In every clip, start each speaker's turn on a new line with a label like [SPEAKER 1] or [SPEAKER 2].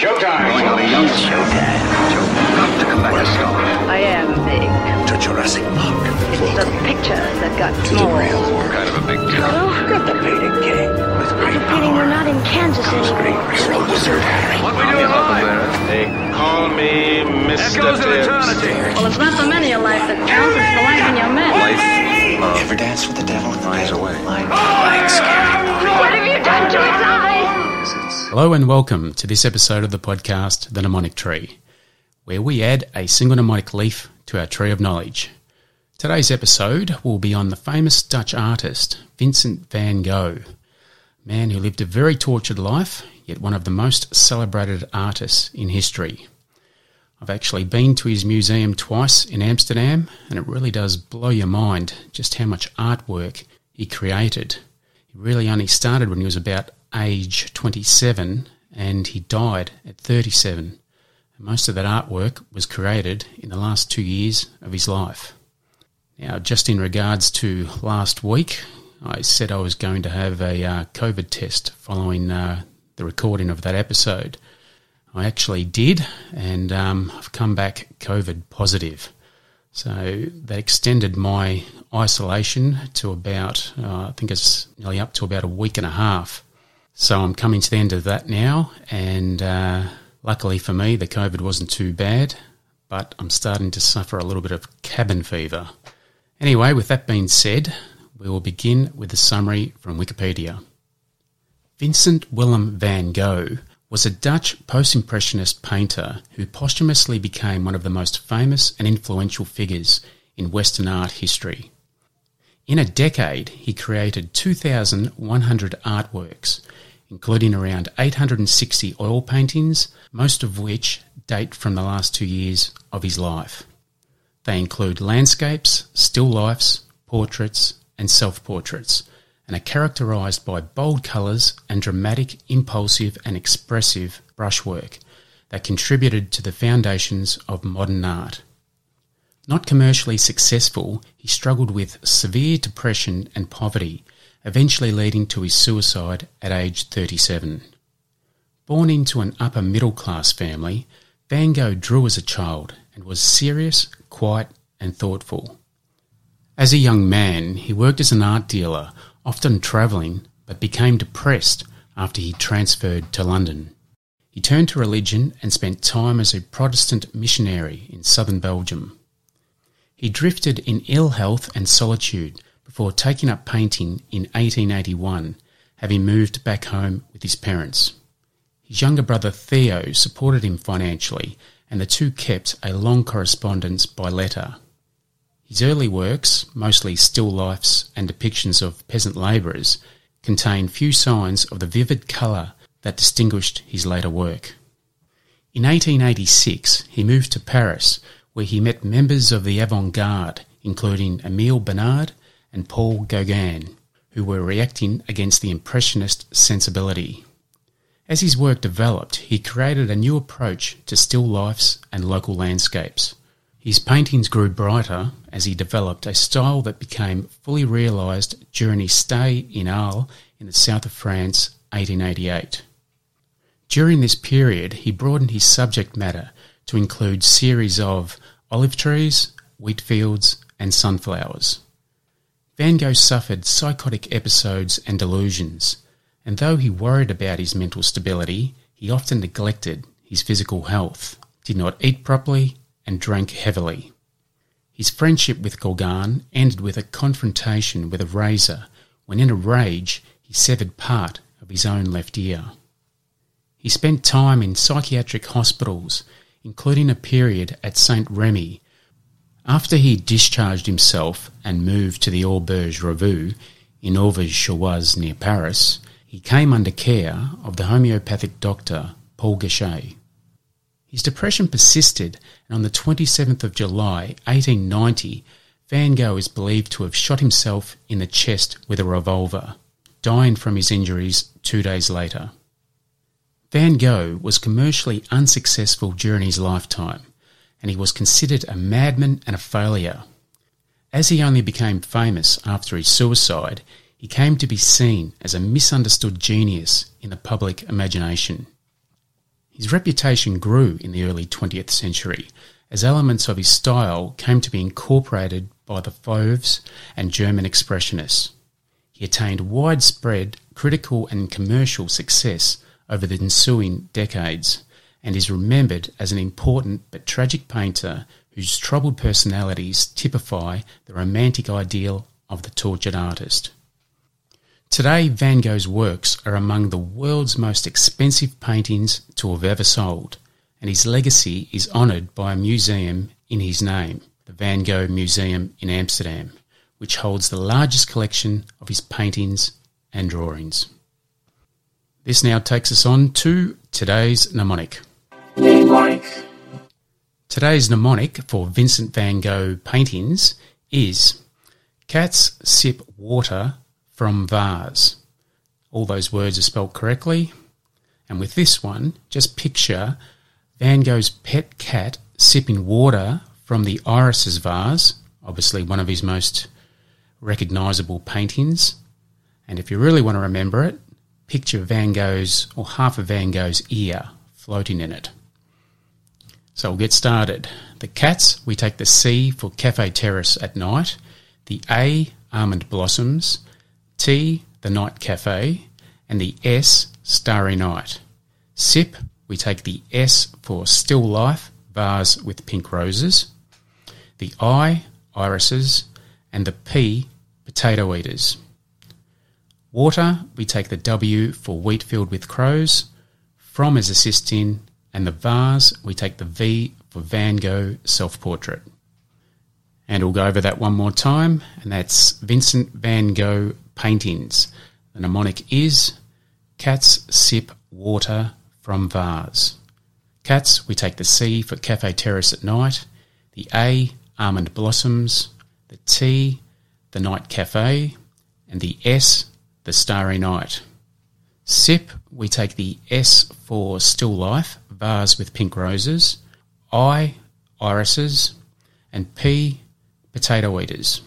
[SPEAKER 1] Showtime!
[SPEAKER 2] Going on a young showtime. Joe, got to come back a star.
[SPEAKER 3] I am big.
[SPEAKER 1] To Jurassic Park.
[SPEAKER 3] It's the pictures that got small.
[SPEAKER 2] Kind of a big deal.
[SPEAKER 1] Oh, Get the painting king. With great
[SPEAKER 4] Feeling we're not in Kansas anymore.
[SPEAKER 1] You're a wizard, Harry.
[SPEAKER 2] What we doing live?
[SPEAKER 5] They call me Mr.
[SPEAKER 2] Echoes of eternity.
[SPEAKER 3] Well, it's not the many of life that counts, it's the life in your men.
[SPEAKER 2] Life, love,
[SPEAKER 1] Ever dance with the devil in the
[SPEAKER 2] finds
[SPEAKER 1] bed?
[SPEAKER 6] Hello and welcome to this episode of the podcast, The Mnemonic Tree, where we add a single mnemonic leaf to our tree of knowledge. Today's episode will be on the famous Dutch artist Vincent van Gogh, a man who lived a very tortured life, yet one of the most celebrated artists in history. I've actually been to his museum twice in Amsterdam, and it really does blow your mind just how much artwork he created. He really only started when he was about age 27 and he died at 37. And most of that artwork was created in the last two years of his life. Now, just in regards to last week, I said I was going to have a uh, COVID test following uh, the recording of that episode. I actually did, and um, I've come back COVID positive. So that extended my isolation to about, uh, I think it's nearly up to about a week and a half. So I'm coming to the end of that now, and uh, luckily for me, the COVID wasn't too bad, but I'm starting to suffer a little bit of cabin fever. Anyway, with that being said, we will begin with a summary from Wikipedia. Vincent Willem van Gogh was a Dutch post Impressionist painter who posthumously became one of the most famous and influential figures in Western art history. In a decade, he created 2,100 artworks, including around 860 oil paintings, most of which date from the last two years of his life. They include landscapes, still lifes, portraits, and self portraits, and are characterised by bold colours and dramatic, impulsive, and expressive brushwork that contributed to the foundations of modern art. Not commercially successful, he struggled with severe depression and poverty, eventually leading to his suicide at age 37. Born into an upper middle class family, Van Gogh drew as a child and was serious, quiet, and thoughtful. As a young man, he worked as an art dealer, often travelling, but became depressed after he transferred to London. He turned to religion and spent time as a Protestant missionary in southern Belgium. He drifted in ill health and solitude before taking up painting in 1881, having moved back home with his parents. His younger brother Theo supported him financially, and the two kept a long correspondence by letter. His early works, mostly still lifes and depictions of peasant labourers, contain few signs of the vivid colour that distinguished his later work. In 1886, he moved to Paris, where he met members of the avant garde, including Émile Bernard and Paul Gauguin, who were reacting against the Impressionist sensibility. As his work developed, he created a new approach to still lifes and local landscapes. His paintings grew brighter as he developed a style that became fully realised during his stay in Arles in the south of France, 1888. During this period, he broadened his subject matter to include series of olive trees, wheat fields, and sunflowers. Van Gogh suffered psychotic episodes and delusions, and though he worried about his mental stability, he often neglected his physical health, did not eat properly, and drank heavily. His friendship with Gauguin ended with a confrontation with a razor when, in a rage, he severed part of his own left ear. He spent time in psychiatric hospitals, including a period at St. Remy. After he discharged himself and moved to the Auberge Ravoux in Auvers-sur-Oise near Paris, he came under care of the homeopathic doctor Paul Gachet. His depression persisted, and on the 27th of July 1890, Van Gogh is believed to have shot himself in the chest with a revolver, dying from his injuries two days later. Van Gogh was commercially unsuccessful during his lifetime, and he was considered a madman and a failure. As he only became famous after his suicide, he came to be seen as a misunderstood genius in the public imagination. His reputation grew in the early 20th century as elements of his style came to be incorporated by the Fauves and German Expressionists. He attained widespread critical and commercial success over the ensuing decades and is remembered as an important but tragic painter whose troubled personalities typify the romantic ideal of the tortured artist. Today, Van Gogh's works are among the world's most expensive paintings to have ever sold, and his legacy is honoured by a museum in his name, the Van Gogh Museum in Amsterdam, which holds the largest collection of his paintings and drawings. This now takes us on to today's mnemonic. Today's mnemonic for Vincent van Gogh paintings is Cats sip water from vase. All those words are spelled correctly. And with this one, just picture Van Gogh's pet cat sipping water from the irises vase, obviously one of his most recognisable paintings. And if you really want to remember it, picture Van Gogh's or half of Van Gogh's ear floating in it. So we'll get started. The cats, we take the C for Cafe Terrace at night, the A, Almond Blossoms, T, The Night Cafe, and the S, Starry Night. Sip, we take the S for Still Life, Vase with Pink Roses, the I, Irises, and the P, Potato Eaters. Water, we take the W for Wheatfield with Crows, From as assist in, and the vase, we take the V for Van Gogh self portrait. And we'll go over that one more time, and that's Vincent van Gogh paintings. The mnemonic is Cats sip water from vase. Cats, we take the C for Cafe Terrace at night, the A, Almond Blossoms, the T, the Night Cafe, and the S, the Starry Night. Sip, we take the S for Still Life, vase with pink roses, I, irises, and P, potato eaters.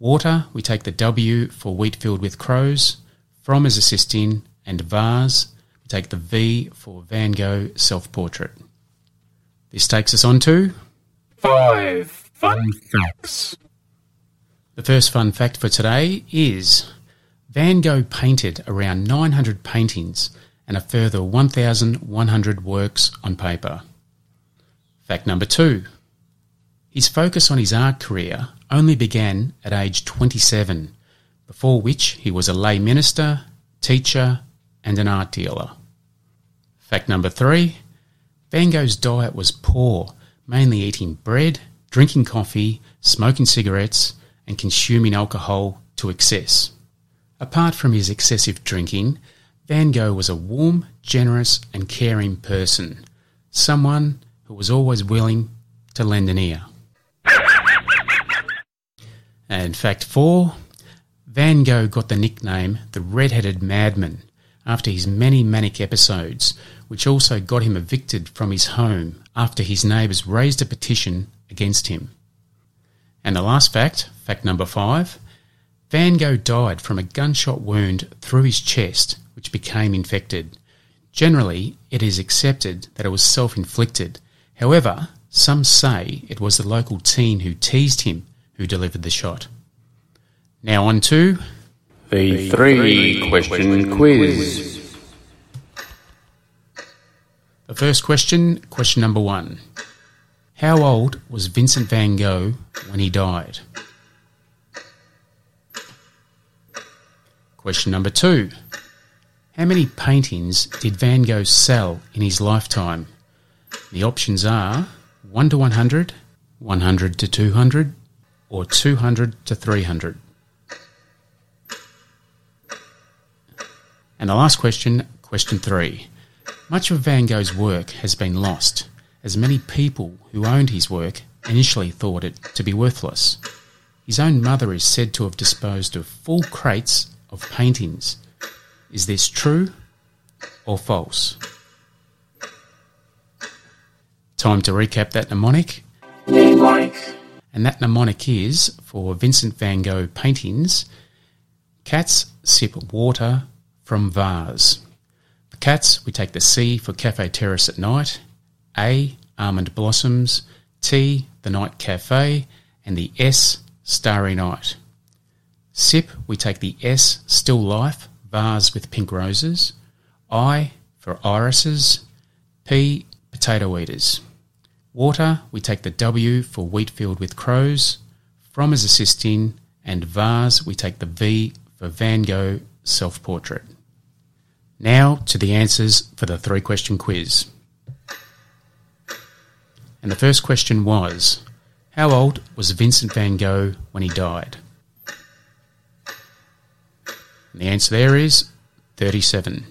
[SPEAKER 6] Water, we take the W for Wheatfield with crows, from as assisting, and vase, we take the V for Van Gogh self portrait. This takes us on to
[SPEAKER 5] Five fun facts.
[SPEAKER 6] the first fun fact for today is Van Gogh painted around 900 paintings and a further 1,100 works on paper. Fact number two his focus on his art career only began at age 27, before which he was a lay minister, teacher, and an art dealer. Fact number three Van Gogh's diet was poor, mainly eating bread, drinking coffee, smoking cigarettes, and consuming alcohol to excess. Apart from his excessive drinking, Van Gogh was a warm, generous, and caring person, someone who was always willing to lend an ear. And fact four Van Gogh got the nickname the Red Headed Madman after his many manic episodes, which also got him evicted from his home after his neighbours raised a petition against him. And the last fact, fact number five Van Gogh died from a gunshot wound through his chest, which became infected. Generally, it is accepted that it was self inflicted. However, some say it was the local teen who teased him who delivered the shot. Now on to
[SPEAKER 5] The three question quiz.
[SPEAKER 6] the first question, question number one. How old was Vincent van Gogh when he died? Question number two. How many paintings did Van Gogh sell in his lifetime? The options are 1 to 100, 100 to 200, or 200 to 300. And the last question, question three. Much of Van Gogh's work has been lost, as many people who owned his work initially thought it to be worthless. His own mother is said to have disposed of full crates of paintings. Is this true or false? Time to recap that mnemonic. And that mnemonic is for Vincent van Gogh paintings Cats sip water from vase. For cats, we take the C for Cafe Terrace at night, A, Almond Blossoms, T, The Night Cafe, and the S, Starry Night. Sip, we take the S, Still Life, vase with pink roses, I for irises, P, Potato Eaters. Water, we take the W for wheat field with crows, From is assisting, and vase, we take the V for Van Gogh self portrait. Now to the answers for the three question quiz. And the first question was How old was Vincent van Gogh when he died? And the answer there is 37.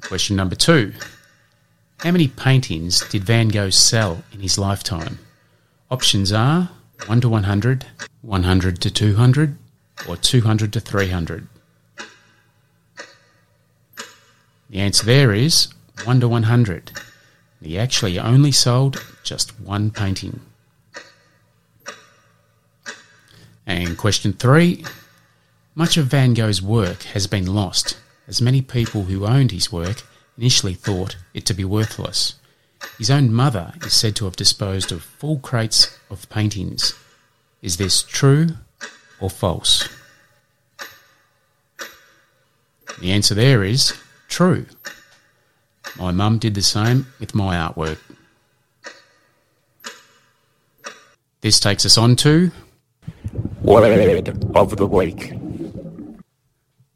[SPEAKER 6] Question number two How many paintings did Van Gogh sell in his lifetime? Options are 1 to 100, 100 to 200, or 200 to 300. The answer there is 1 to 100. He actually only sold just one painting. And question three Much of Van Gogh's work has been lost, as many people who owned his work initially thought it to be worthless. His own mother is said to have disposed of full crates of paintings. Is this true or false? The answer there is true. My mum did the same with my artwork. This takes us on to
[SPEAKER 5] Word of the week.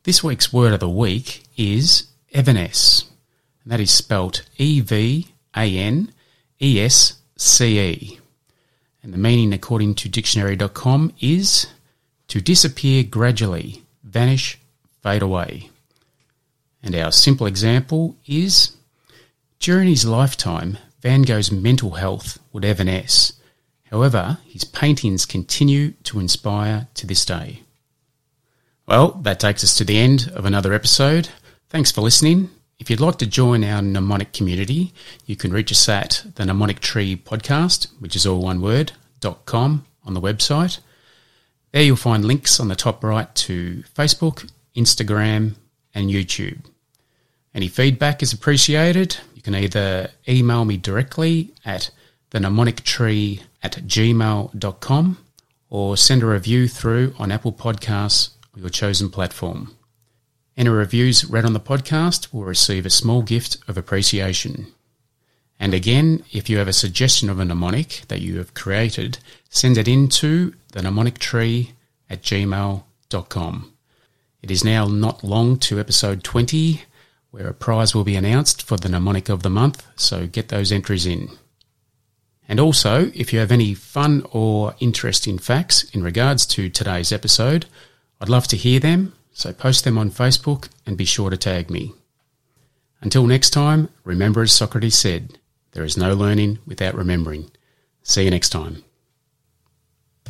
[SPEAKER 6] This week's word of the week is Evanesce, and that is spelt E V A N E S C E. And the meaning, according to dictionary.com, is to disappear gradually, vanish, fade away. And our simple example is during his lifetime, Van Gogh's mental health would evanesce. However, his paintings continue to inspire to this day. Well, that takes us to the end of another episode. Thanks for listening. If you'd like to join our mnemonic community, you can reach us at the Mnemonic Tree Podcast, which is all one word, dot com on the website. There you'll find links on the top right to Facebook, Instagram, and YouTube. Any feedback is appreciated. You can either email me directly at the mnemonictree at gmail.com or send a review through on Apple Podcasts or your chosen platform. Any reviews read on the podcast will receive a small gift of appreciation. And again, if you have a suggestion of a mnemonic that you have created, send it into the mnemonictree at gmail.com. It is now not long to episode 20, where a prize will be announced for the mnemonic of the month, so get those entries in. And also, if you have any fun or interesting facts in regards to today's episode, I'd love to hear them, so post them on Facebook and be sure to tag me. Until next time, remember as Socrates said, there is no learning without remembering. See you next time.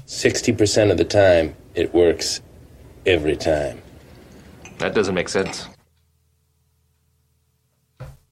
[SPEAKER 7] 60% of the time, it works every time.
[SPEAKER 8] That doesn't make sense.